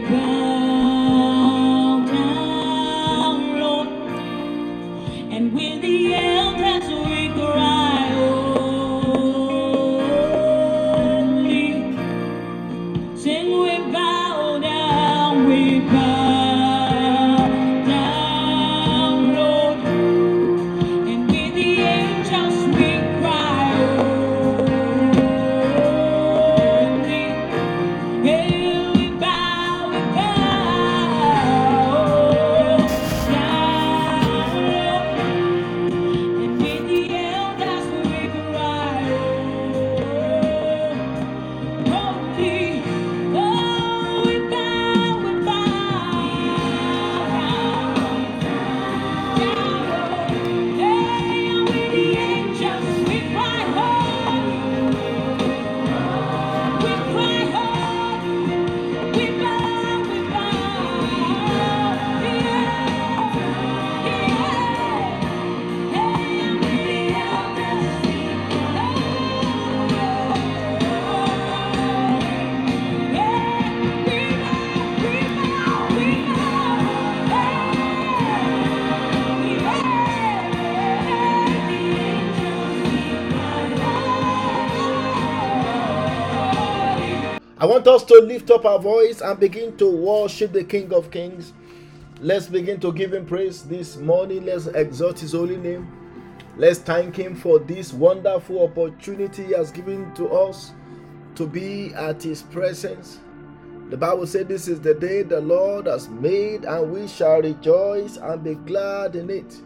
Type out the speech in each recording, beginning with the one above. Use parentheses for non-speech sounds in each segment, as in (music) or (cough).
want us to lift up our voice and begin to worship the King of Kings. Let's begin to give him praise this morning. Let's exalt his holy name. Let's thank him for this wonderful opportunity he has given to us to be at his presence. The Bible said, This is the day the Lord has made, and we shall rejoice and be glad in it.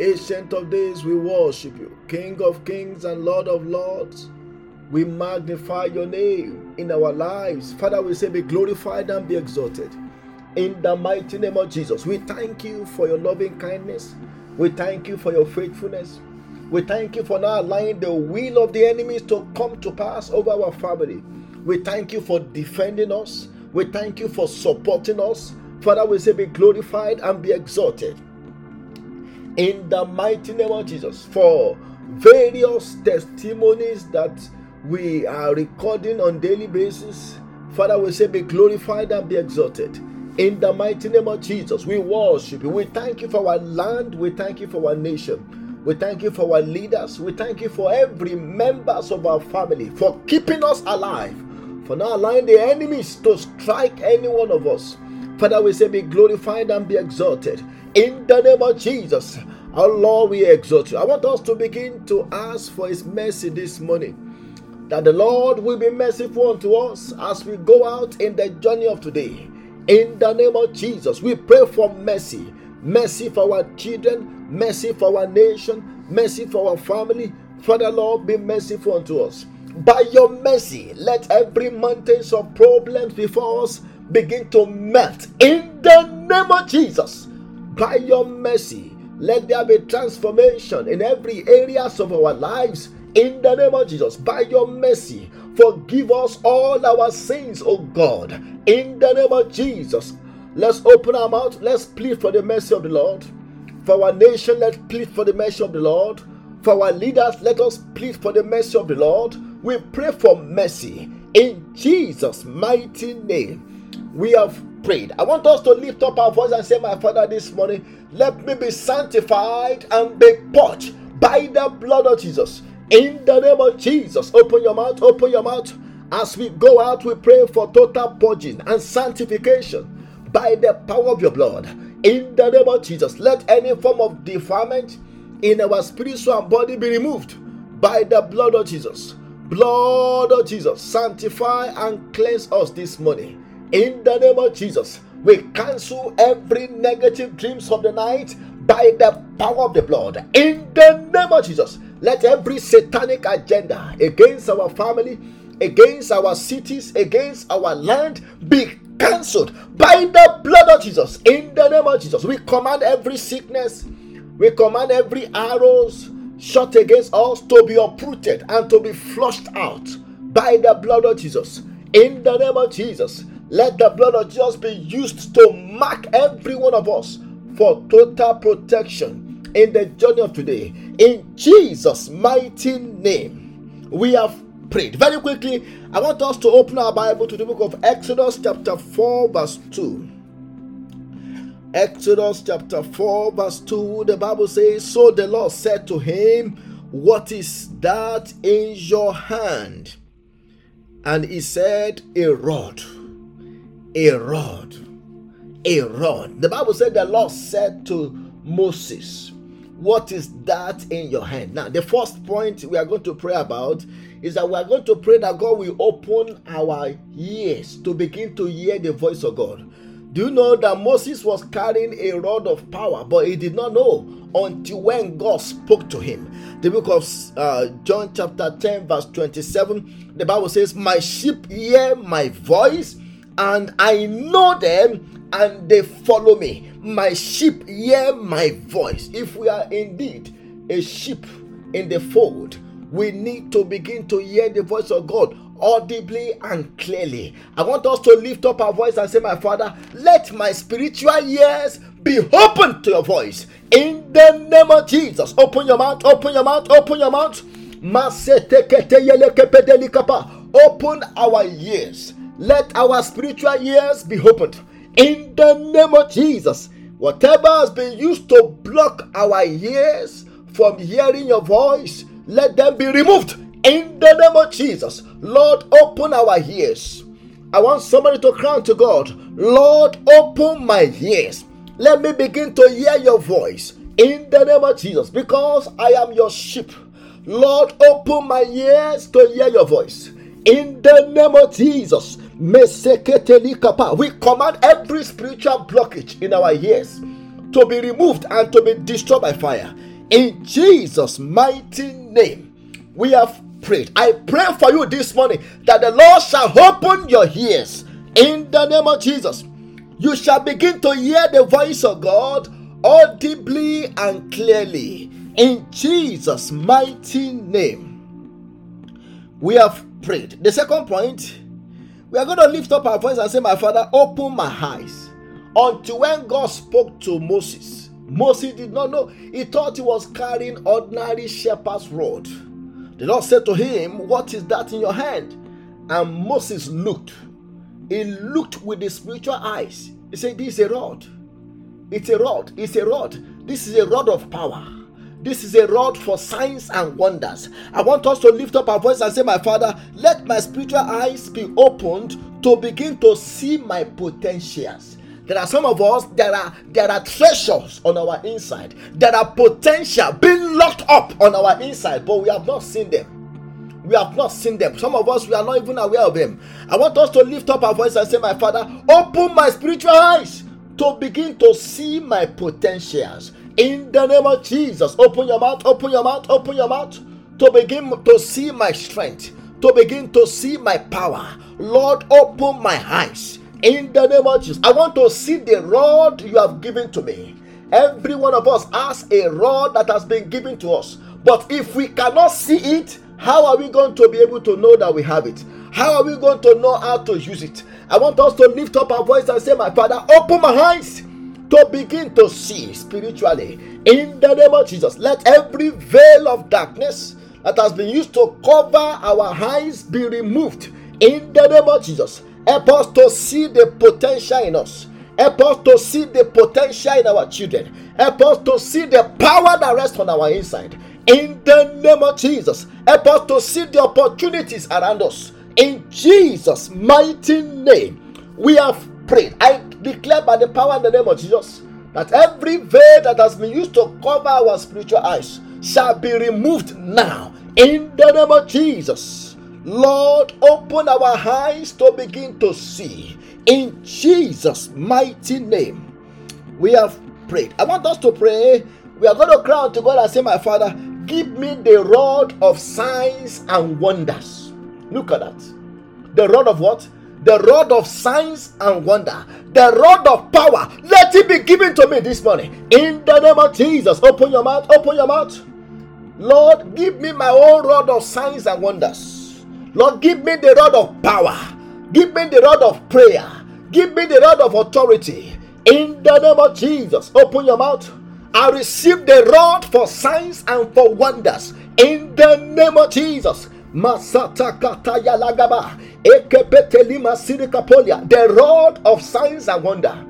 Ancient of days, we worship you, King of kings and Lord of lords. We magnify your name in our lives. Father, we say, be glorified and be exalted. In the mighty name of Jesus, we thank you for your loving kindness. We thank you for your faithfulness. We thank you for not allowing the will of the enemies to come to pass over our family. We thank you for defending us. We thank you for supporting us. Father, we say, be glorified and be exalted. In the mighty name of Jesus, for various testimonies that we are recording on daily basis. Father, we say, be glorified and be exalted. In the mighty name of Jesus, we worship you. We thank you for our land. We thank you for our nation. We thank you for our leaders. We thank you for every members of our family for keeping us alive, for not allowing the enemies to strike any one of us. Father, we say, be glorified and be exalted. In the name of Jesus, our Lord, we exalt you. I want us to begin to ask for His mercy this morning that the Lord will be merciful unto us as we go out in the journey of today. In the name of Jesus, we pray for mercy. Mercy for our children, mercy for our nation, mercy for our family. Father Lord, be merciful unto us. By your mercy, let every mountains of problems before us begin to melt. In the name of Jesus, by your mercy, let there be transformation in every areas of our lives in the name of Jesus, by your mercy, forgive us all our sins, oh God. In the name of Jesus, let's open our mouth. Let's plead for the mercy of the Lord. For our nation, let's plead for the mercy of the Lord. For our leaders, let us plead for the mercy of the Lord. We pray for mercy in Jesus' mighty name. We have prayed. I want us to lift up our voice and say, My Father, this morning, let me be sanctified and be purged by the blood of Jesus. In the name of Jesus, open your mouth, open your mouth. As we go out, we pray for total purging and sanctification by the power of your blood. In the name of Jesus, let any form of defilement in our spiritual and body be removed by the blood of Jesus. Blood of Jesus, sanctify and cleanse us this morning. In the name of Jesus, we cancel every negative dreams of the night by the power of the blood. In the name of Jesus, let every satanic agenda against our family, against our cities, against our land be cancelled by the blood of Jesus. In the name of Jesus, we command every sickness, we command every arrows shot against us to be uprooted and to be flushed out by the blood of Jesus. In the name of Jesus, let the blood of Jesus be used to mark every one of us for total protection in the journey of today. In Jesus' mighty name, we have prayed. Very quickly, I want us to open our Bible to the book of Exodus, chapter 4, verse 2. Exodus chapter 4, verse 2, the Bible says, So the Lord said to him, What is that in your hand? And he said, A rod, a rod, a rod. The Bible said, The Lord said to Moses, What is that in your hand? Now, the first point we are going to pray about is that we are going to pray that God will open our ears to begin to hear the voice of God. Do you know that Moses was carrying a rod of power, but he did not know until when God spoke to him? The book of uh, John, chapter 10, verse 27, the Bible says, My sheep hear my voice, and I know them, and they follow me. My sheep hear my voice. If we are indeed a sheep in the fold, we need to begin to hear the voice of God audibly and clearly. I want us to lift up our voice and say, My Father, let my spiritual ears be open to your voice. In the name of Jesus, open your mouth, open your mouth, open your mouth. Open our ears. Let our spiritual ears be opened. In the name of Jesus, whatever has been used to block our ears from hearing your voice, let them be removed in the name of Jesus, Lord, open our ears. I want somebody to cry to God, Lord, open my ears. Let me begin to hear your voice in the name of Jesus because I am your sheep. Lord, open my ears to hear your voice in the name of Jesus. We command every spiritual blockage in our ears to be removed and to be destroyed by fire. In Jesus' mighty name, we have prayed. I pray for you this morning that the Lord shall open your ears in the name of Jesus. You shall begin to hear the voice of God audibly and clearly in Jesus' mighty name. We have prayed. The second point, we are going to lift up our voice and say, My Father, open my eyes. Until when God spoke to Moses, Moses did not know. He thought he was carrying ordinary shepherd's rod. The Lord said to him, What is that in your hand? And Moses looked. He looked with the spiritual eyes. He said, This is a rod. It's a rod. It's a rod. This is a rod of power. This is a rod for signs and wonders. I want us to lift up our voice and say, My Father, let my spiritual eyes be opened to begin to see my potentials. There are some of us, there are there are treasures on our inside. There are potential being locked up on our inside, but we have not seen them. We have not seen them. Some of us we are not even aware of them. I want us to lift up our voice and say, My Father, open my spiritual eyes to begin to see my potentials. In the name of Jesus, open your mouth, open your mouth, open your mouth to begin to see my strength, to begin to see my power. Lord, open my eyes in the name of Jesus. I want to see the rod you have given to me. Every one of us has a rod that has been given to us. But if we cannot see it, how are we going to be able to know that we have it? How are we going to know how to use it? I want us to lift up our voice and say, My Father, open my eyes to begin to see spiritually. In the name of Jesus, let every veil of darkness that has been used to cover our eyes be removed. In the name of Jesus, Help us to see the potential in us. Help us to see the potential in our children. Help us to see the power that rests on our inside. In the name of Jesus, help us to see the opportunities around us. In Jesus' mighty name, we have prayed. I declare by the power in the name of Jesus that every veil that has been used to cover our spiritual eyes shall be removed now. In the name of Jesus. Lord, open our eyes to begin to see. In Jesus' mighty name, we have prayed. I want us to pray. We are going to cry to God and say, My Father, give me the rod of signs and wonders. Look at that. The rod of what? The rod of signs and wonder. The rod of power. Let it be given to me this morning. In the name of Jesus. Open your mouth. Open your mouth. Lord, give me my own rod of signs and wonders. Lord, give me the rod of power. Give me the rod of prayer. Give me the rod of authority. In the name of Jesus, open your mouth. I receive the rod for signs and for wonders. In the name of Jesus. Masata kataya lagaba. Ekepetelima sirikapolia. The rod of signs and wonder.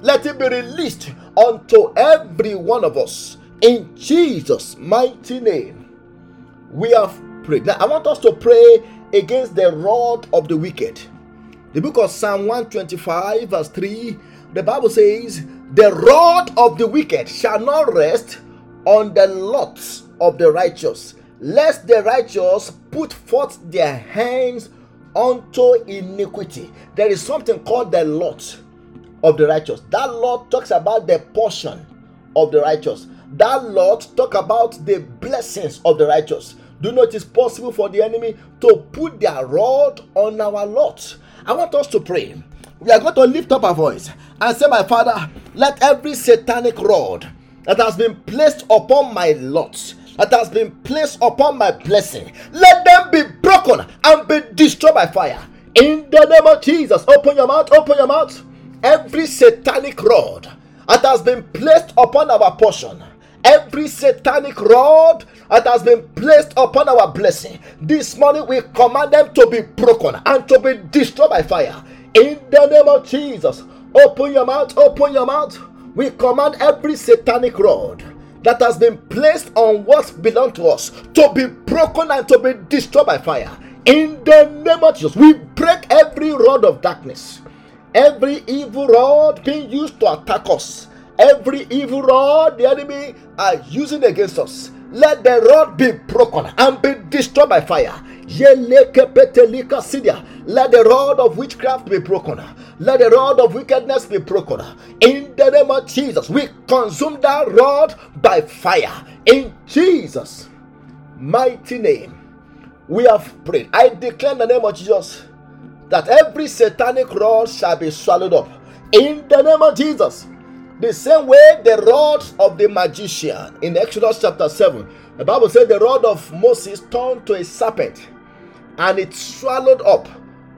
Let it be released unto every one of us. In Jesus' mighty name. We have prayed. Now I want us to pray against the rod of the wicked. The book of Psalm 125, verse 3, the Bible says, The rod of the wicked shall not rest on the lots of the righteous, lest the righteous put forth their hands unto iniquity. There is something called the lot of the righteous. That lot talks about the portion of the righteous. That lot talk about the blessings of the righteous. Do not it is possible for the enemy to put their rod on our lot. I want us to pray. We are going to lift up our voice and say, My Father, let every satanic rod that has been placed upon my lot, that has been placed upon my blessing, let them be broken and be destroyed by fire. In the name of Jesus, open your mouth, open your mouth. Every satanic rod that has been placed upon our portion, every satanic rod that has been placed upon our blessing. This morning we command them to be broken and to be destroyed by fire. In the name of Jesus, open your mouth, open your mouth. We command every satanic rod that has been placed on what belongs to us to be broken and to be destroyed by fire. In the name of Jesus, we break every rod of darkness, every evil rod being used to attack us, every evil rod the enemy are using against us let the rod be broken and be destroyed by fire. Let the rod of witchcraft be broken. Let the rod of wickedness be broken. In the name of Jesus, we consume that rod by fire. In Jesus' mighty name, we have prayed. I declare in the name of Jesus that every satanic rod shall be swallowed up. In the name of Jesus. The same way the rod of the magician in Exodus chapter 7, the Bible said the rod of Moses turned to a serpent and it swallowed up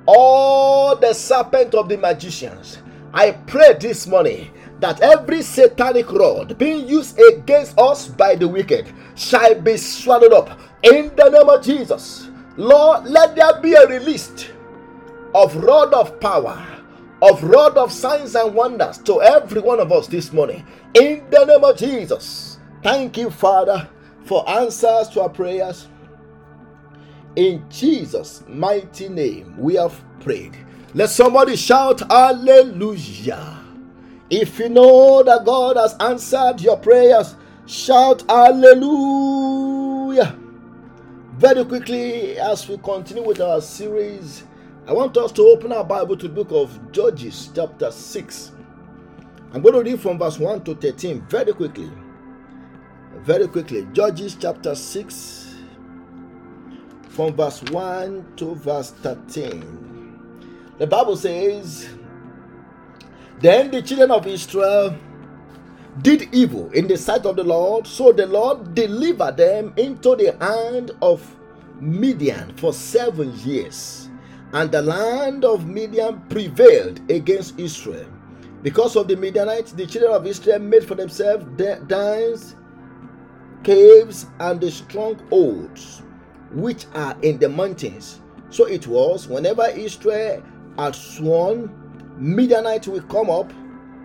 all the serpent of the magicians. I pray this morning that every satanic rod being used against us by the wicked shall be swallowed up in the name of Jesus. Lord, let there be a release of rod of power of rod of signs and wonders to every one of us this morning. In the name of Jesus. Thank you, Father, for answers to our prayers. In Jesus' mighty name, we have prayed. Let somebody shout hallelujah. If you know that God has answered your prayers, shout hallelujah. Very quickly, as we continue with our series I want us to open our Bible to the book of Judges, chapter 6. I'm going to read from verse 1 to 13 very quickly. Very quickly. Judges, chapter 6, from verse 1 to verse 13. The Bible says, Then the children of Israel did evil in the sight of the Lord, so the Lord delivered them into the hand of Midian for seven years. And the land of Midian prevailed against Israel. Because of the Midianites, the children of Israel made for themselves dens, caves, and the strongholds which are in the mountains. So it was whenever Israel had sworn, Midianites will come up,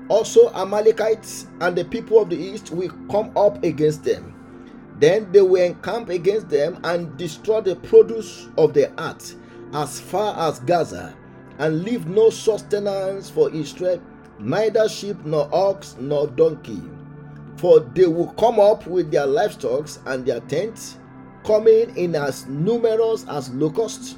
also Amalekites and the people of the east will come up against them. Then they will encamp against them and destroy the produce of the earth as far as Gaza, and leave no sustenance for Israel, neither sheep nor ox nor donkey. For they will come up with their livestock and their tents, coming in as numerous as locusts.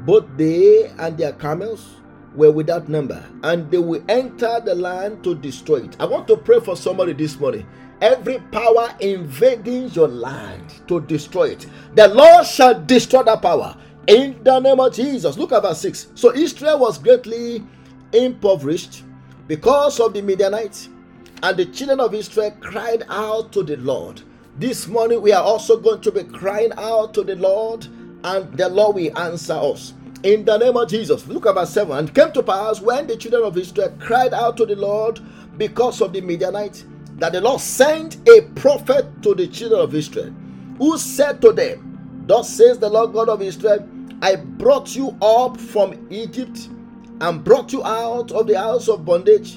Both they and their camels were without number, and they will enter the land to destroy it. I want to pray for somebody this morning. Every power invading your land to destroy it, the Lord shall destroy that power in the name of Jesus. Look at verse 6. So Israel was greatly impoverished because of the Midianites, and the children of Israel cried out to the Lord. This morning we are also going to be crying out to the Lord, and the Lord will answer us. In the name of Jesus. Look at verse 7. And came to pass when the children of Israel cried out to the Lord because of the Midianites, that the Lord sent a prophet to the children of Israel, who said to them, Thus says the Lord God of Israel I brought you up from Egypt and brought you out of the house of bondage,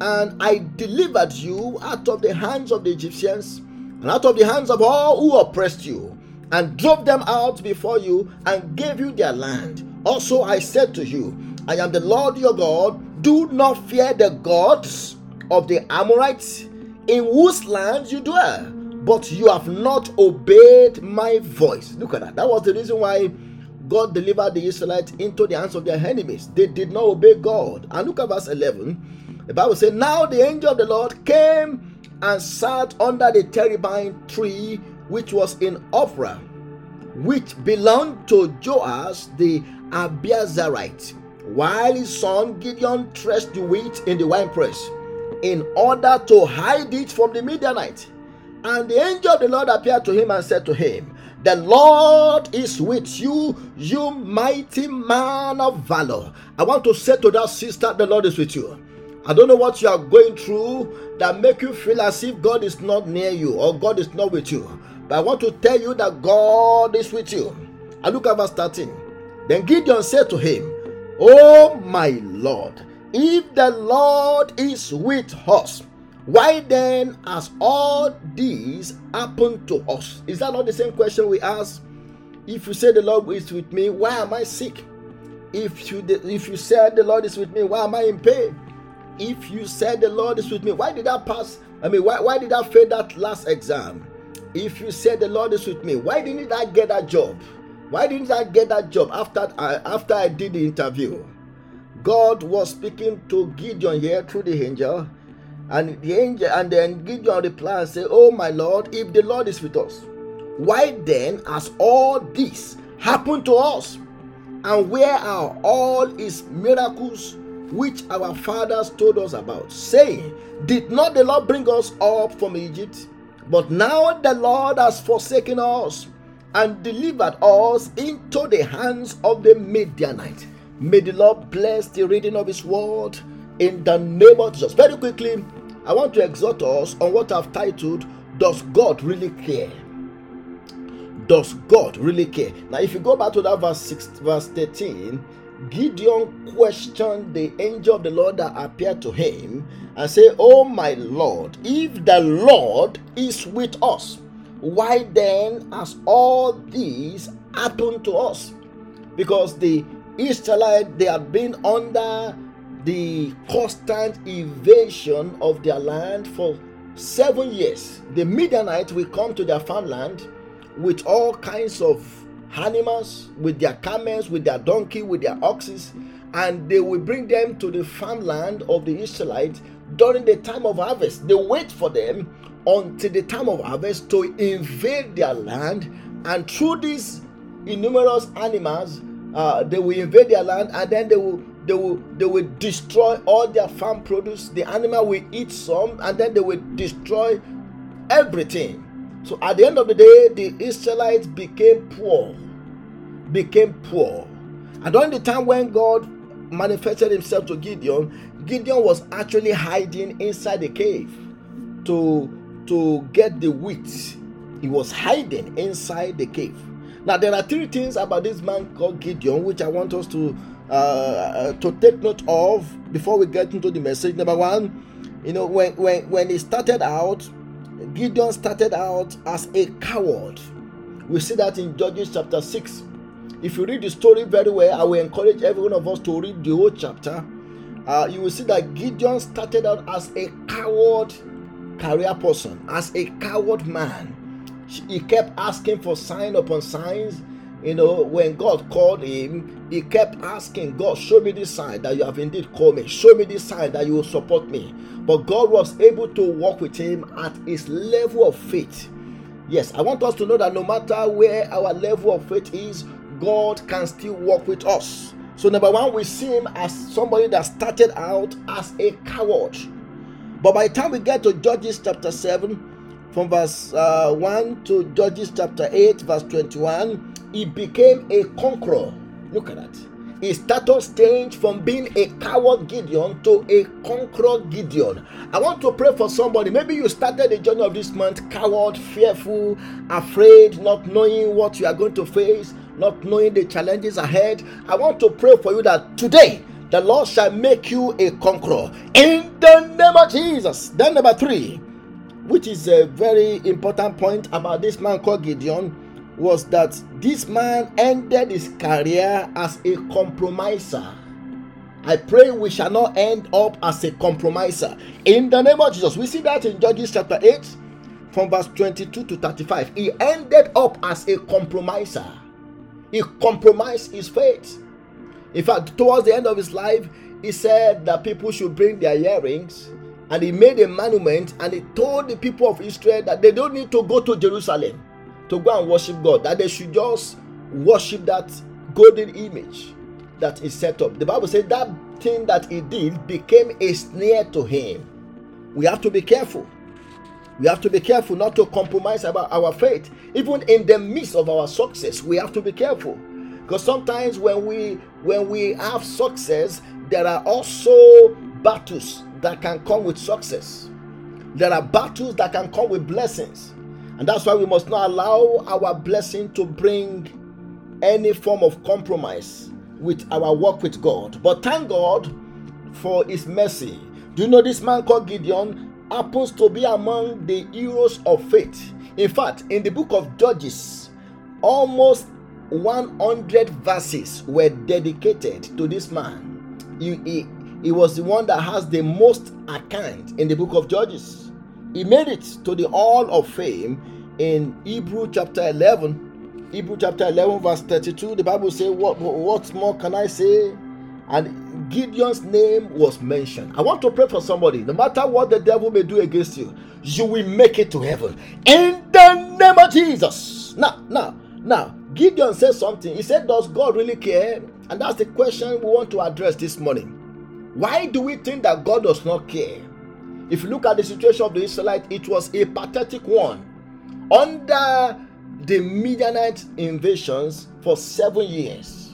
and I delivered you out of the hands of the Egyptians and out of the hands of all who oppressed you, and drove them out before you and gave you their land. Also, I said to you, I am the Lord your God. Do not fear the gods of the Amorites in whose land you dwell, but you have not obeyed my voice. Look at that. That was the reason why God delivered the Israelites into the hands of their enemies. They did not obey God. And look at verse 11. The Bible says, Now the angel of the Lord came and sat under the terebinth tree which was in Ophrah, which belonged to Joash the Abiezrite, while his son Gideon threshed the wheat in the winepress, in order to hide it from the Midianite. And the angel of the Lord appeared to him and said to him, the Lord is with you, you mighty man of valor. I want to say to that sister, the Lord is with you. I don't know what you are going through that make you feel as if God is not near you or God is not with you. But I want to tell you that God is with you. I look at verse 13. Then Gideon said to him, Oh my Lord, if the Lord is with us, why then has all these happened to us? Is that not the same question we ask? If you say the Lord is with me, why am I sick? If you if you said the Lord is with me, why am I in pain? If you said the Lord is with me, why did I pass? I mean, why, why did I fail that last exam? If you said the Lord is with me, why didn't I get that job? Why didn't I get that job after I, after I did the interview? God was speaking to Gideon here through the angel and the angel and then Gideon reply and said, Oh my Lord, if the Lord is with us, why then has all this happened to us? And where are all his miracles which our fathers told us about, saying, Did not the Lord bring us up from Egypt? But now the Lord has forsaken us and delivered us into the hands of the Midianite. May the Lord bless the reading of his word in the name of Jesus. Very quickly, I want to exhort us on what I've titled Does God Really Care? Does God really care? Now, if you go back to that verse 6, verse 13, Gideon questioned the angel of the Lord that appeared to him and said, Oh my Lord, if the Lord is with us, why then has all these happened to us? Because the Israelites they had been under the constant invasion of their land for seven years. The Midianites will come to their farmland with all kinds of animals, with their camels, with their donkey, with their oxes, and they will bring them to the farmland of the Israelites during the time of harvest. They wait for them until the time of harvest to invade their land, and through these innumerous animals, uh, they will invade their land, and then they will they will they will destroy all their farm produce the animal will eat some and then they will destroy everything so at the end of the day the israelites became poor. Became poor. And during the time when god manifested himself to gideon gideon was actually hiding inside the cave to to get the wheat. He was hiding inside the cave. Now there are three things about this man called gideon which i want us to uh, to take note of before we get into the message. Number one, you know, when when when he started out, Gideon started out as a coward. We see that in Judges chapter 6. If you read the story very well, I will encourage every one of us to read the whole chapter. Uh, you will see that Gideon started out as a coward career person, as a coward man. He kept asking for sign upon signs you know, when God called him, he kept asking God, Show me this sign that you have indeed called me. Show me this sign that you will support me. But God was able to walk with him at his level of faith. Yes, I want us to know that no matter where our level of faith is, God can still walk with us. So, number one, we see him as somebody that started out as a coward. But by the time we get to Judges chapter 7, from verse uh, 1 to Judges chapter 8, verse 21, he became a conqueror. Look at that. his status changed from being a coward Gideon to a conqueror Gideon. I want to pray for somebody. Maybe you started the journey of this month coward, fearful, afraid, not knowing what you are going to face, not knowing the challenges ahead. I want to pray for you that today the Lord shall make you a conqueror in the name of Jesus. Then, number three, which is a very important point about this man called Gideon was that this man ended his career as a compromiser. I pray we shall not end up as a compromiser. In the name of Jesus, we see that in Judges chapter 8, from verse 22 to 35. He ended up as a compromiser. He compromised his faith. In fact, towards the end of his life, he said that people should bring their earrings and he made a monument and he told the people of Israel that they don't need to go to Jerusalem to go and worship God, that they should just worship that golden image that is set up. The Bible said that thing that he did became a snare to him. We have to be careful. We have to be careful not to compromise about our faith. Even in the midst of our success, we have to be careful. Because sometimes when we when we have success, there are also battles that can come with success. There are battles that can come with blessings. And that's why we must not allow our blessing to bring any form of compromise with our work with God. But thank God for His mercy. Do you know this man called Gideon happens to be among the heroes of faith? In fact, in the book of Judges, almost 100 verses were dedicated to this man. He, he, he was the one that has the most account in the book of Judges. He made it to the Hall of Fame in Hebrew chapter 11. Hebrew chapter 11, verse 32. The Bible says, What, what more can I say? And Gideon's name was mentioned. I want to pray for somebody. No matter what the devil may do against you, you will make it to heaven. In the name of Jesus. Now, now, now, Gideon said something. He said, Does God really care? And that's the question we want to address this morning. Why do we think that God does not care? If you look at the situation of the Israelites, it was a pathetic one. Under the Midianite invasions for seven years,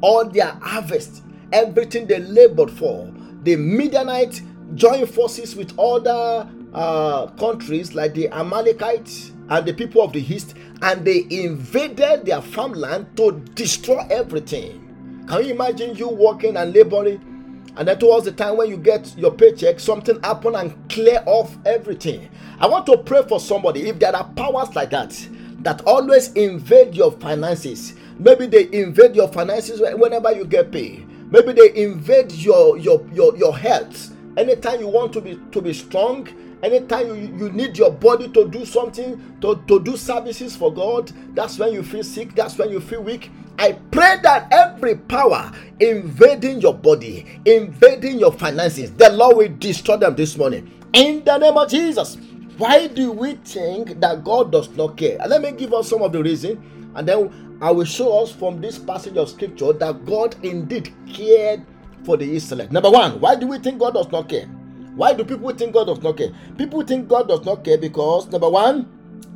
all their harvest, everything they labored for, the Midianite joined forces with other uh, countries like the Amalekites and the people of the east, and they invaded their farmland to destroy everything. Can you imagine you working and laboring? And then towards the time when you get your paycheck, something happen and clear off everything. I want to pray for somebody. If there are powers like that that always invade your finances, maybe they invade your finances whenever you get paid. Maybe they invade your your your, your health. Anytime you want to be to be strong, anytime you, you need your body to do something, to, to do services for God, that's when you feel sick, that's when you feel weak I pray that every power invading your body, invading your finances, the Lord will destroy them this morning. In the name of Jesus. Why do we think that God does not care? Let me give us some of the reason, and then I will show us from this passage of scripture that God indeed cared for the Israelites. Number one, why do we think God does not care? Why do people think God does not care? People think God does not care because number one,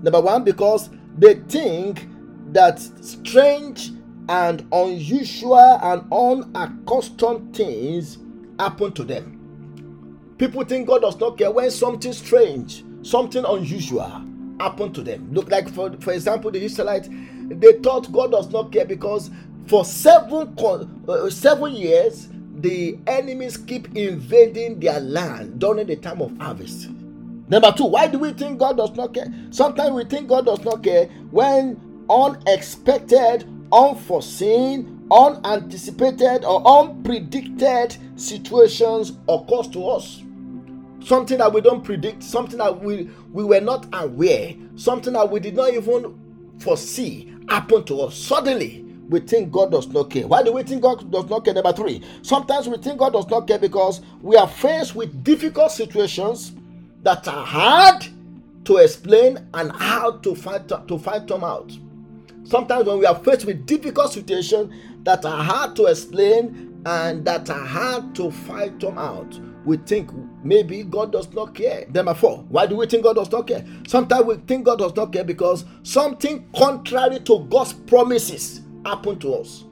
number one, because they think that strange and unusual and unaccustomed things happen to them. People think God does not care when something strange, something unusual happen to them. Look like for, for example, the Israelites, they thought God does not care because for seven uh, seven years the enemies keep invading their land during the time of harvest. Number two, why do we think God does not care? Sometimes we think God does not care when unexpected unforeseen, unanticipated, or unpredicted situations occurs to us. Something that we don't predict, something that we, we were not aware, something that we did not even foresee happen to us. Suddenly, we think God does not care. Why do we think God does not care? Number three, sometimes we think God does not care because we are faced with difficult situations that are hard to explain and how to find to find them out. Sometimes when we are faced with difficult situations that are hard to explain and that are hard to fight them out, we think maybe God does not care. Four, why do we think God does not care? Sometimes we think God does not care because something contrary to God's promises happened to us.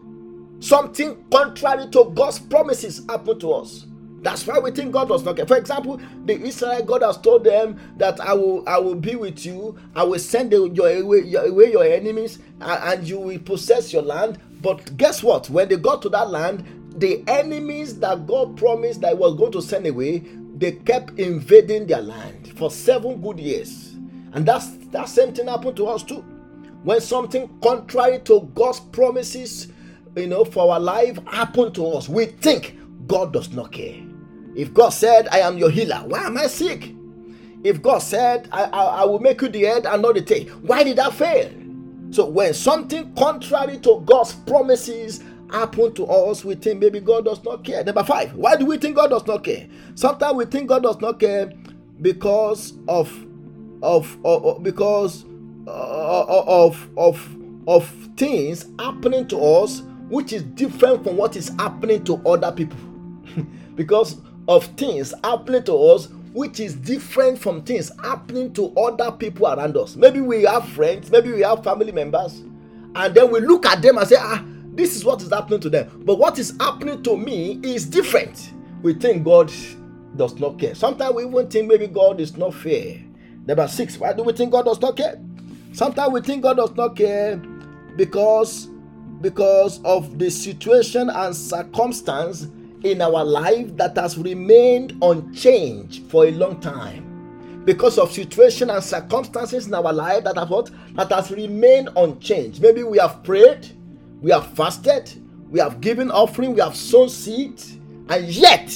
something contrary to God's promises happen to us. That's why we think God does not care. For example, the Israel God has told them that I will I will be with you, I will send your away your, away your enemies, and you will possess your land. But guess what? When they got to that land, the enemies that God promised that He was going to send away, they kept invading their land for seven good years. And that's that same thing happened to us too. When something contrary to God's promises, you know, for our life happened to us, we think God does not care. If God said, I am your healer, why am I sick? If God said, I, I, I will make you the head and not the tail, why did I fail? So when something contrary to God's promises happen to us, we think maybe God does not care. Number five, why do we think God does not care? Sometimes we think God does not care because of of, of, because uh, of of of things happening to us which is different from what is happening to other people (laughs) because of things happening to us which is different from things happening to other people around us. Maybe we have friends, maybe we have family members, and then we look at them and say, ah, this is what is happening to them. But what is happening to me is different. We think God does not care. Sometimes we even think maybe God is not fair. Number six, why do we think God does not care? Sometimes we think God does not care because because of the situation and circumstance in our life that has remained unchanged for a long time. Because of situation and circumstances in our life that have what? That has remained unchanged. Maybe we have prayed we have fasted we have given offering we have sown seed and yet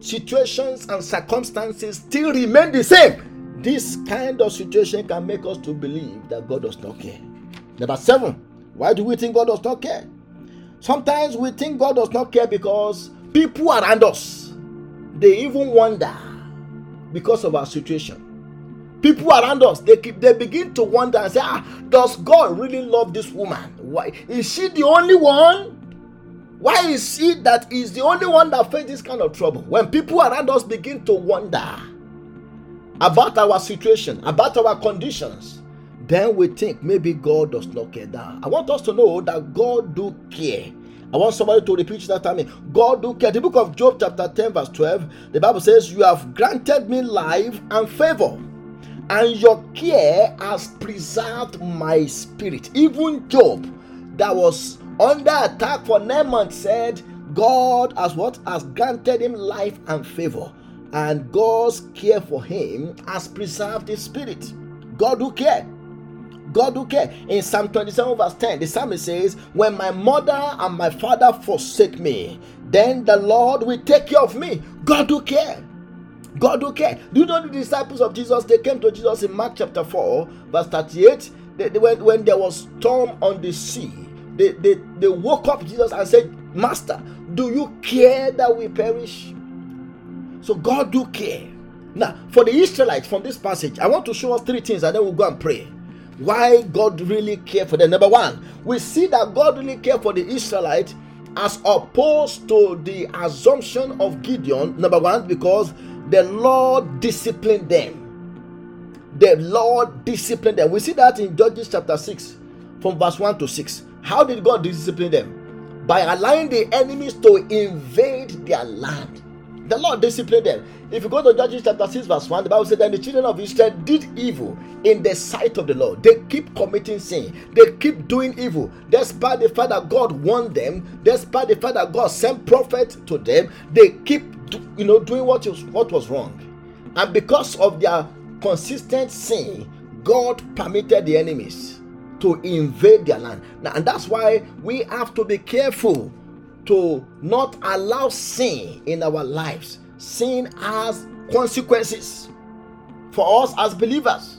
situations and circumstances still remain the same. This kind of situation can make us to believe that god does not care. Number seven why do we think god does not care Sometimes we think God does not care because people around us they even wonder because of our situation. People around us they keep they begin to wonder and say, ah, does God really love this woman? Why is she the only one? Why is he that is the only one that faces this kind of trouble? When people around us begin to wonder about our situation, about our conditions, then we think maybe God does not care. That I want us to know that God do care. I want somebody to repeat that time. God do care. The book of Job, chapter 10, verse 12, the Bible says, You have granted me life and favor, and your care has preserved my spirit. Even Job, that was under attack for nine months, said, God has what? Has granted him life and favor. And God's care for him has preserved his spirit. God do care. God will care. In Psalm 27, verse 10, the psalmist says, When my mother and my father forsake me, then the Lord will take care of me. God will care. God will care. Do you know the disciples of Jesus? They came to Jesus in Mark chapter 4, verse 38. They, they, when, when there was storm on the sea, they, they, they woke up Jesus and said, Master, do you care that we perish? So God do care. Now, for the Israelites from this passage, I want to show us three things and then we'll go and pray why God really cared for them. Number one, we see that God really cared for the Israelites as opposed to the assumption of Gideon. Number one, because the Lord disciplined them. The Lord disciplined them. We see that in Judges chapter 6, from verse 1 to 6. How did God discipline them? By allowing the enemies to invade their land. The Lord disciplined them. If you go to Judges chapter 6, verse 1, the Bible said, Then the children of Israel did evil in the sight of the Lord. They keep committing sin, they keep doing evil. Despite the fact that God warned them, despite the fact that God sent prophet to them, they keep you know doing what was what was wrong. And because of their consistent sin, God permitted the enemies to invade their land. Now, and that's why we have to be careful to not allow sin in our lives. Sin has consequences for us as believers.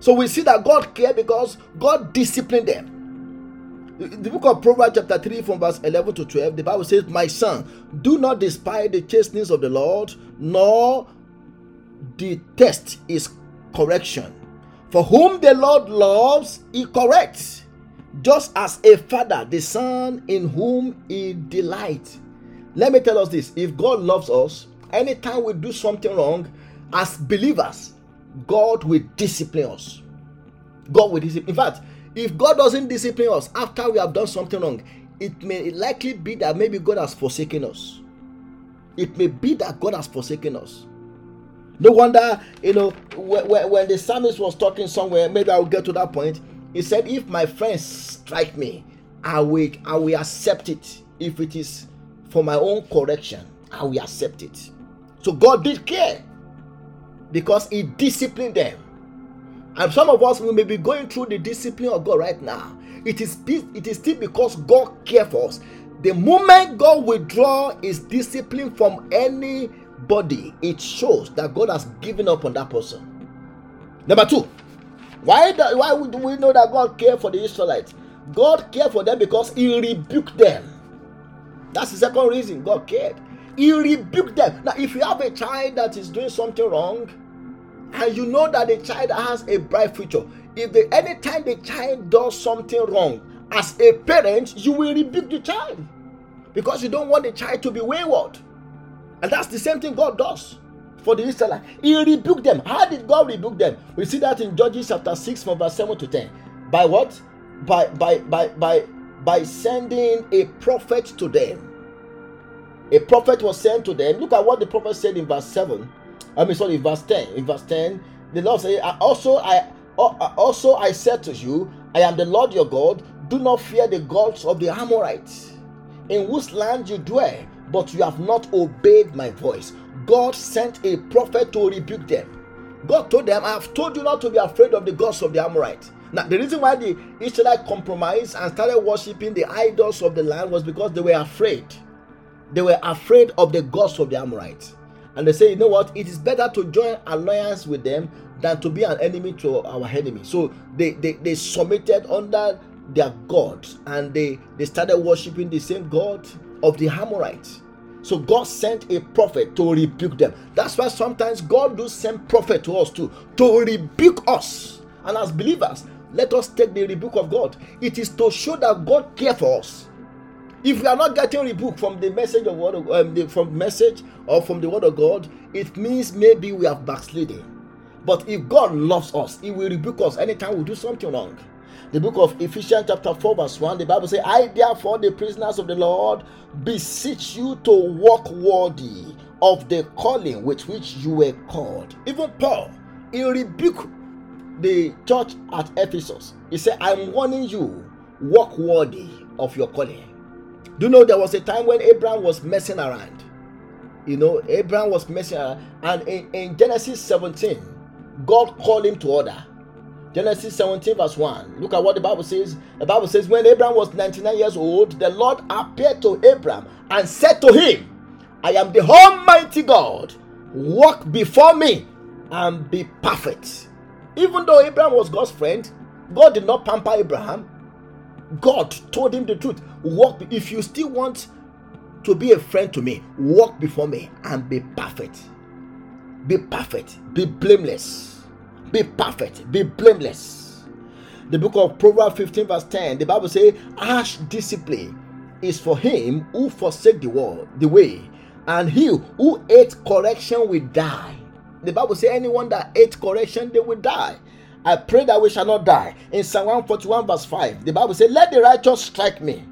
So we see that God cared because God disciplined them. The book of Proverbs, chapter 3, from verse 11 to 12, the Bible says, My son, do not despise the chastenings of the Lord, nor detest his correction. For whom the Lord loves, he corrects just as a father, the son in whom he delights. Let me tell us this if God loves us, anytime we do something wrong, as believers, God will discipline us. God will discipline. In fact, if God doesn't discipline us after we have done something wrong, it may likely be that maybe God has forsaken us. It may be that God has forsaken us. No wonder, you know, when, when the psalmist was talking somewhere, maybe I will get to that point. He said, If my friends strike me, I will, I will accept it. If it is for my own correction, I will accept it. So God did care because He disciplined them. And some of us we may be going through the discipline of God right now. It is it is still because God cares for us. The moment God withdraw His discipline from anybody, it shows that God has given up on that person. Number two, why do, why do we know that God cared for the Israelites? God cared for them because He rebuked them. That's the second reason God cared. He rebuked them. Now, if you have a child that is doing something wrong, and you know that the child has a bright future, if the anytime the child does something wrong, as a parent, you will rebuke the child because you don't want the child to be wayward. And that's the same thing God does for the Israelites. He rebuked them. How did God rebuke them? We see that in Judges chapter 6 from verse 7 to 10. By what? By by by by by sending a prophet to them a prophet was sent to them. Look at what the prophet said in verse 7. I mean, sorry, verse 10. In verse 10, the Lord said, Also oh, I also I said to you, I am the Lord your God. Do not fear the gods of the Amorites, in whose land you dwell, but you have not obeyed my voice. God sent a prophet to rebuke them. God told them, I have told you not to be afraid of the gods of the Amorites. Now, the reason why the Israelites compromised and started worshiping the idols of the land was because they were afraid. They were afraid of the gods of the Amorites. And they say, you know what? It is better to join alliance with them than to be an enemy to our enemy. So they, they, they submitted under their gods and they, they started worshiping the same God of the Amorites. So God sent a prophet to rebuke them. That's why sometimes God do send prophet to us too, to rebuke us. And as believers, let us take the rebuke of God. It is to show that God cares for us. If we are not getting rebuke from the message of word of, um, the, from message or from the word of God, it means maybe we have backslidden. But if God loves us, He will rebuke us anytime we do something wrong. The book of Ephesians, chapter 4, verse 1, the Bible says, I therefore, the prisoners of the Lord, beseech you to walk worthy of the calling with which you were called. Even Paul, he rebuked the church at Ephesus. He said, I'm warning you, walk worthy of your calling. Do you know there was a time when Abraham was messing around? You know, Abraham was messing around, and in, in Genesis 17, God called him to order. Genesis 17, verse 1. Look at what the Bible says. The Bible says, When Abraham was 99 years old, the Lord appeared to Abraham and said to him, I am the Almighty God. Walk before me and be perfect. Even though Abraham was God's friend, God did not pamper Abraham. God told him the truth. Walk if you still want to be a friend to me, walk before me and be perfect. Be perfect, be blameless. Be perfect, be blameless. The book of Proverbs 15, verse 10, the Bible says, Harsh discipline is for him who forsake the world, the way, and he who hates correction will die. The Bible says, Anyone that hates correction, they will die. I pray that we shall not die. In Psalm 141, verse 5, the Bible says, Let the righteous strike me,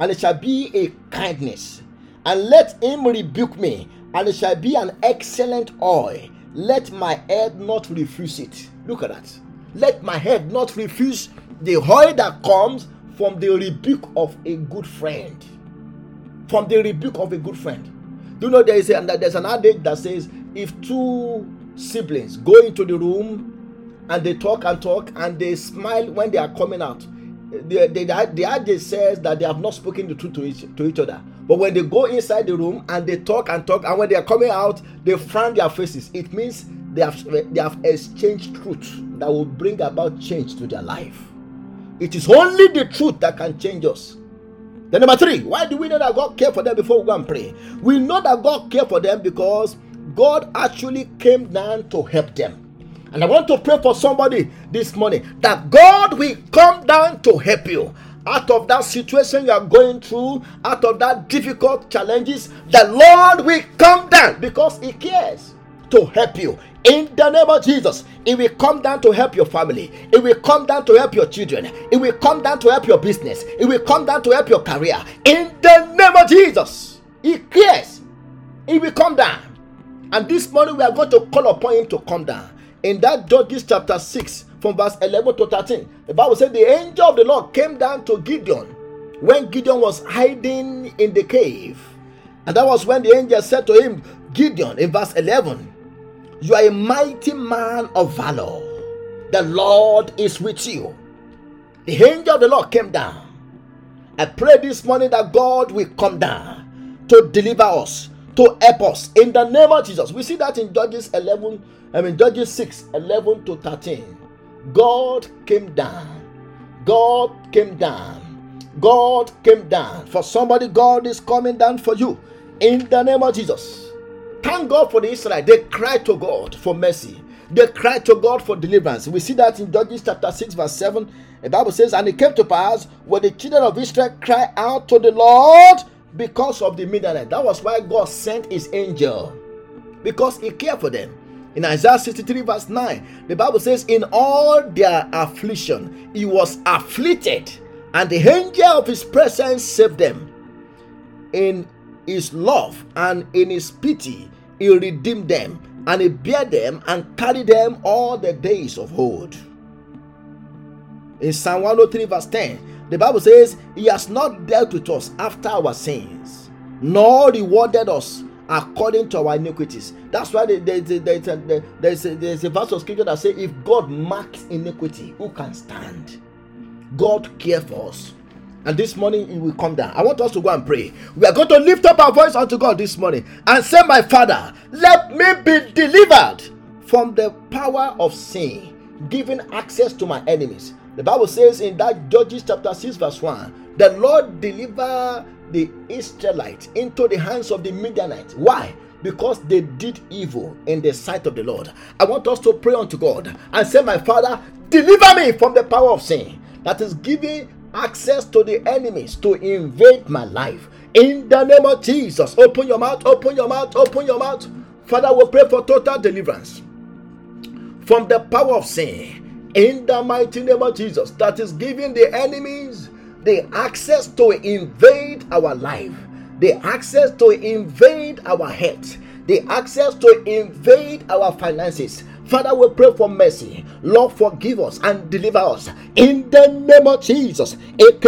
and it shall be a kindness. And let him rebuke me, and it shall be an excellent oil. Let my head not refuse it. Look at that. Let my head not refuse the oil that comes from the rebuke of a good friend. From the rebuke of a good friend. Do you know there is a, there's an adage that says if two siblings go into the room and they talk and talk and they smile when they are coming out. The, the, the adage says that they have not spoken the truth to each, to each other. But when they go inside the room and they talk and talk, and when they are coming out, they frown their faces. It means they have, they have exchanged truth that will bring about change to their life. It is only the truth that can change us. Then number three, why do we know that God cared for them before we go and pray? We know that God cared for them because God actually came down to help them. And I want to pray for somebody this morning that God will come down to help you out of that situation you are going through, out of that difficult challenges. The Lord will come down because He cares to help you. In the name of Jesus, it will come down to help your family. It will come down to help your children. It will come down to help your business. It will come down to help your career. In the name of Jesus, He cares. It will come down. And this morning we are going to call upon Him to come down. In that Judges chapter 6, from verse 11 to 13, the Bible said the angel of the Lord came down to Gideon when Gideon was hiding in the cave. And that was when the angel said to him, Gideon, in verse 11, You are a mighty man of valor. The Lord is with you. The angel of the Lord came down. I pray this morning that God will come down to deliver us, to help us in the name of Jesus. We see that in Judges 11, I mean, Judges 6 11 to 13. God came down. God came down. God came down. For somebody, God is coming down for you in the name of Jesus. Thank God for the Israelites. They cried to God for mercy. They cried to God for deliverance. We see that in Judges chapter 6, verse 7. The Bible says, And it came to pass when the children of Israel cried out to the Lord because of the Midianite. That was why God sent his angel. Because he cared for them. In Isaiah 63, verse 9, the Bible says, In all their affliction, he was afflicted, and the angel of his presence saved them. In his love and in his pity, he redeemed them, and he bare them and carried them all the days of old. In Psalm 103, verse 10, the Bible says, He has not dealt with us after our sins, nor rewarded us according to our iniquities. That's why there's a, there's a, verse of scripture that says, If God marks iniquity, who can stand? God cares for us. And this morning it will come down. I want us to go and pray. We are going to lift up our voice unto God this morning and say, My Father, let me be delivered from the power of sin, giving access to my enemies. The Bible says in that Judges chapter 6, verse 1, the Lord deliver the Israelites into the hands of the Midianites. Why? Because they did evil in the sight of the Lord. I want us to pray unto God and say, My Father, deliver me from the power of sin that is giving access to the enemies to invade my life. In the name of Jesus, open your mouth, open your mouth, open your mouth. Father, we pray for total deliverance from the power of sin. In the mighty name of Jesus, that is giving the enemies the access to invade our life, the access to invade our health, the access to invade our finances, Father, we pray for mercy. Lord, forgive us and deliver us. In the name of Jesus. Let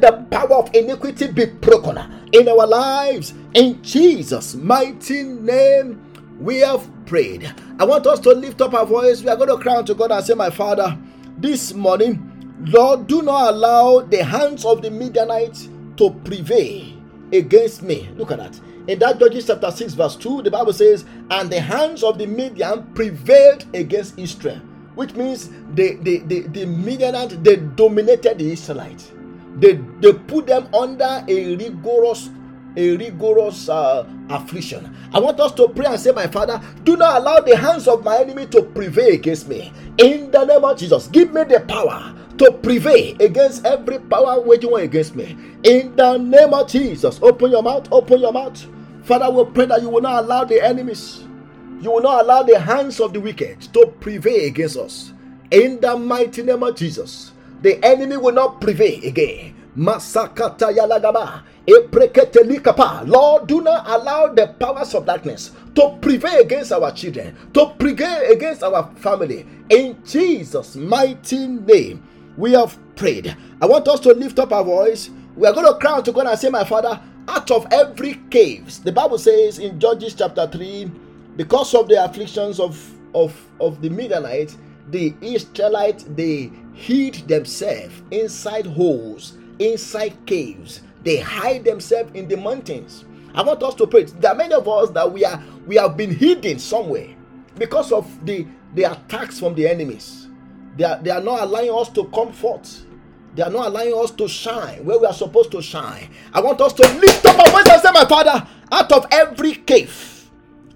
the power of iniquity be broken in our lives. In Jesus' mighty name, we have prayed. I want us to lift up our voice. We are going to cry to God and say, My Father, this morning, Lord, do not allow the hands of the Midianites to prevail against me. Look at that in that Judges chapter 6, verse 2, the Bible says, And the hands of the Midian prevailed against Israel, which means the, the, the, the Midianites they dominated the Israelites. They, they put them under a rigorous a rigorous uh, affliction. I want us to pray and say, My Father, do not allow the hands of my enemy to prevail against me. In the name of Jesus, give me the power to prevail against every power waging against me. In the name of Jesus, open your mouth, open your mouth. Father, we pray that you will not allow the enemies, you will not allow the hands of the wicked to prevail against us. In the mighty name of Jesus, the enemy will not prevail again. Masakata yalagaba. Lord, do not allow the powers of darkness to prevail against our children, to prevail against our family. In Jesus' mighty name we have prayed. I want us to lift up our voice. We are going to cry out to God and say, My Father, out of every caves, the Bible says in Judges chapter 3, because of the afflictions of, of, of the Midianites, the Israelites they hid themselves inside holes, inside caves. They hide themselves in the mountains. I want us to pray. There are many of us that we are we have been hidden somewhere because of the, the attacks from the enemies. They are, they are not allowing us to come forth. They are not allowing us to shine where we are supposed to shine. I want us to lift up our voice and say, My Father, out of every cave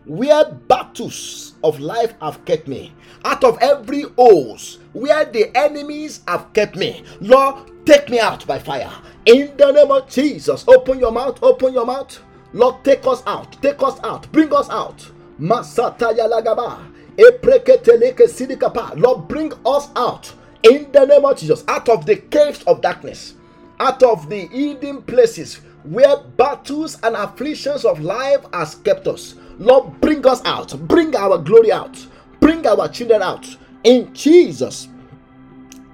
where battles of life have kept me, out of every holes where the enemies have kept me, Lord, take me out by fire. In the name of Jesus, open your mouth, open your mouth. Lord, take us out. Take us out. Bring us out. Masata yalagaba. Epreketeleke sidikapa. Lord, bring us out in the name of Jesus, out of the caves of darkness, out of the hidden places where battles and afflictions of life has kept us. Lord, bring us out, bring our glory out, bring our children out in Jesus'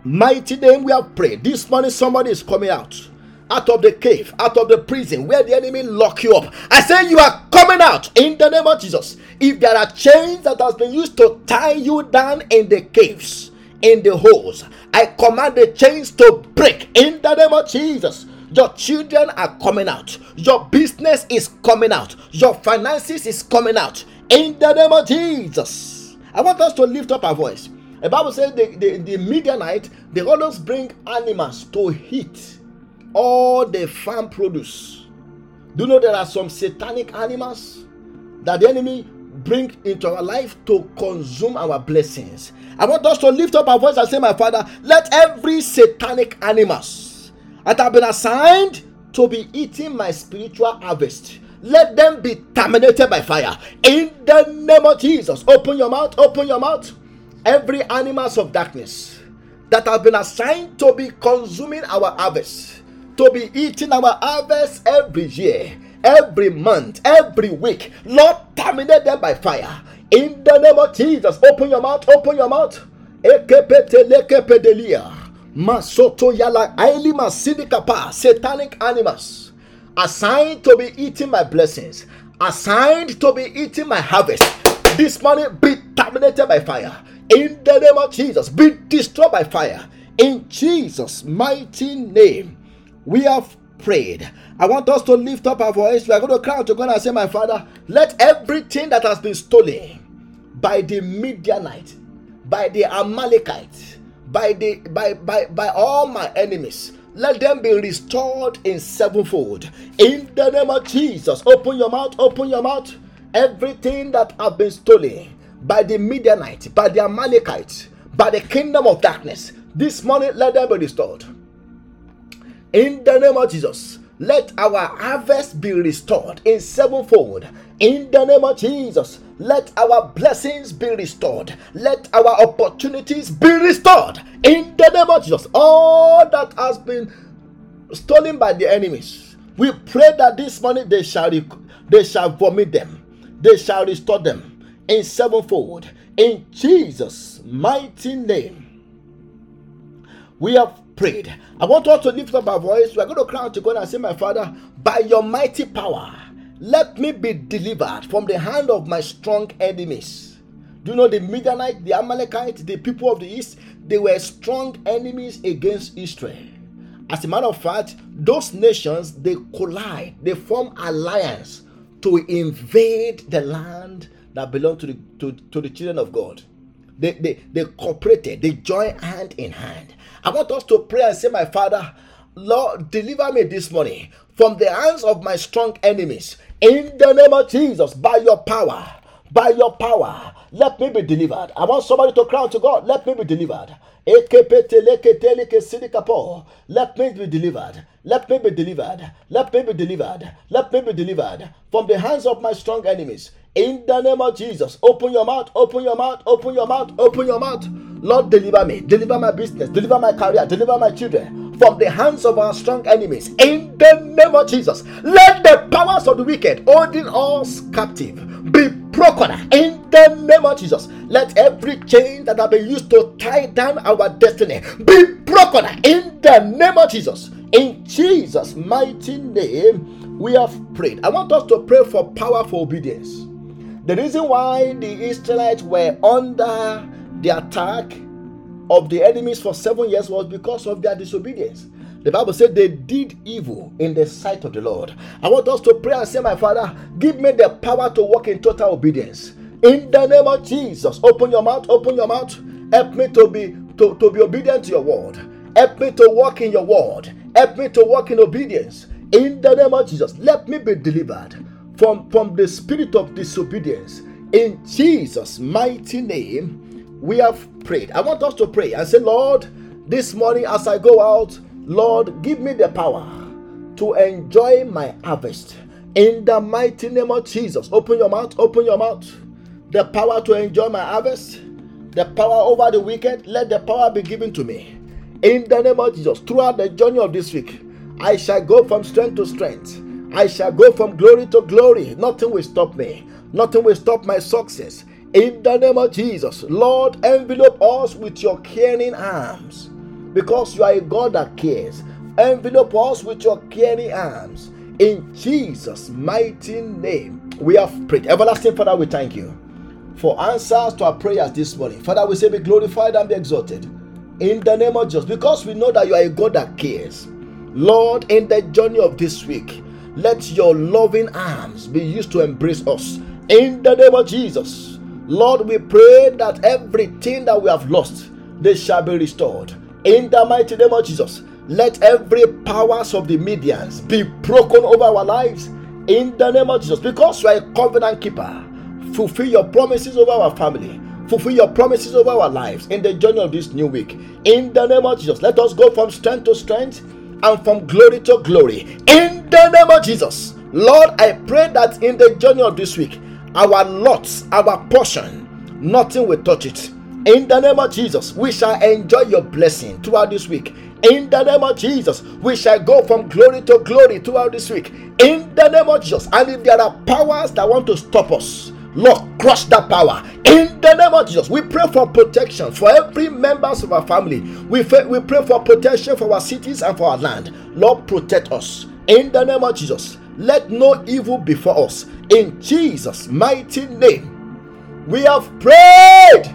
mighty name. We have prayed. This morning, somebody is coming out out of the cave, out of the prison where the enemy lock you up. I say you are coming out in the name of Jesus. If there are chains that has been used to tie you down in the caves, in the holes. I command the chains to break in the name of Jesus. Your children are coming out. Your business is coming out. Your finances is coming out in the name of Jesus. I want us to lift up our voice. The Bible says the, the, the Midianite, they always bring animals to eat all the farm produce. Do you know there are some satanic animals that the enemy bring into our life to consume our blessings. I want us to lift up our voice and say, My Father, let every satanic animals that have been assigned to be eating my spiritual harvest. Let them be terminated by fire. In the name of Jesus. Open your mouth, open your mouth. Every animals of darkness that have been assigned to be consuming our harvest, to be eating our harvest every year every month, every week. Lord, terminate them by fire. In the name of Jesus, open your mouth, open your mouth. Masoto yala sinikapa satanic animals assigned to be eating my blessings, assigned to be eating my harvest. This morning be terminated by fire. In the name of Jesus, be destroyed by fire. In Jesus' mighty name, we have prayed. I want us to lift up our voice. We are going to cry to God and say, My Father, let everything that has been stolen by the Midianite, by the Amalekite, by the by by by all my enemies, let them be restored in sevenfold. In the name of Jesus, open your mouth, open your mouth. Everything that have been stolen by the Midianite, by the Amalekite, by the kingdom of darkness, this morning let them be restored. In the name of Jesus, let our harvest be restored in sevenfold. In the name of Jesus, let our blessings be restored. Let our opportunities be restored. In the name of Jesus, all that has been stolen by the enemies, we pray that this morning they shall they shall vomit them. They shall restore them in sevenfold. In Jesus' mighty name, we have prayed. I want us to lift up our voice. We're going to cry out to God and say, My Father, by your mighty power, let me be delivered from the hand of my strong enemies. Do you know the Midianite, the Amalekite, the people of the east? They were strong enemies against Israel. As a matter of fact, those nations they collide, they form alliance to invade the land that belong to the to, to the children of God. They, they, they cooperated, they joined hand in hand. I want us to pray and say, My Father, Lord, deliver me this morning from the hands of my strong enemies. In the name of Jesus, by your power, by your power, let me be delivered. I want somebody to cry to God, let me be delivered. Let me be delivered. Let me be delivered. Let me be delivered. Let me be delivered from the hands of my strong enemies. In the name of Jesus, open your mouth, open your mouth, open your mouth, open your mouth. Lord, deliver me, deliver my business, deliver my career, deliver my children from the hands of our strong enemies. In the name of Jesus, let the powers of the wicked holding us captive be broken. In the name of Jesus, let every chain that have been used to tie down our destiny be broken. In the name of Jesus, in Jesus' mighty name, we have prayed. I want us to pray for powerful obedience. The reason why the Israelites were under the attack of the enemies for seven years was because of their disobedience. The Bible said they did evil in the sight of the Lord. I want us to pray and say, My Father, give me the power to walk in total obedience. In the name of Jesus, open your mouth, open your mouth. Help me to be to, to be obedient to your word. Help me to walk in your word. Help me to walk in obedience. In the name of Jesus, let me be delivered from, from the spirit of disobedience. In Jesus' mighty name, we have prayed. I want us to pray and say, Lord, this morning as I go out, Lord, give me the power to enjoy my harvest. In the mighty name of Jesus, open your mouth, open your mouth. The power to enjoy my harvest, the power over the wicked, let the power be given to me. In the name of Jesus, throughout the journey of this week, I shall go from strength to strength. I shall go from glory to glory. Nothing will stop me. Nothing will stop my success. In the name of Jesus, Lord, envelope us with your caring arms because you are a God that cares. Envelope us with your caring arms. In Jesus' mighty name, we have prayed. Everlasting Father, we thank you for answers to our prayers this morning. Father, we say be glorified and be exalted in the name of Jesus because we know that you are a God that cares. Lord, in the journey of this week, let your loving arms be used to embrace us in the name of Jesus. Lord, we pray that everything that we have lost, they shall be restored in the mighty name of Jesus. Let every powers of the Midians be broken over our lives in the name of Jesus because you are a covenant keeper. Fulfill your promises over our family. Fulfill your promises over our lives in the journey of this new week. In the name of Jesus, let us go from strength to strength and from glory to glory. In the name of Jesus, Lord, I pray that in the journey of this week, our lots, our portion, nothing will touch it. In the name of Jesus, we shall enjoy your blessing throughout this week. In the name of Jesus, we shall go from glory to glory throughout this week. In the name of Jesus, and if there are powers that want to stop us, Lord, crush that power in the name of Jesus. We pray for protection for every members of our family. We, we pray for protection for our cities and for our land. Lord, protect us in the name of Jesus. Let no evil befall us in Jesus' mighty name. We have prayed.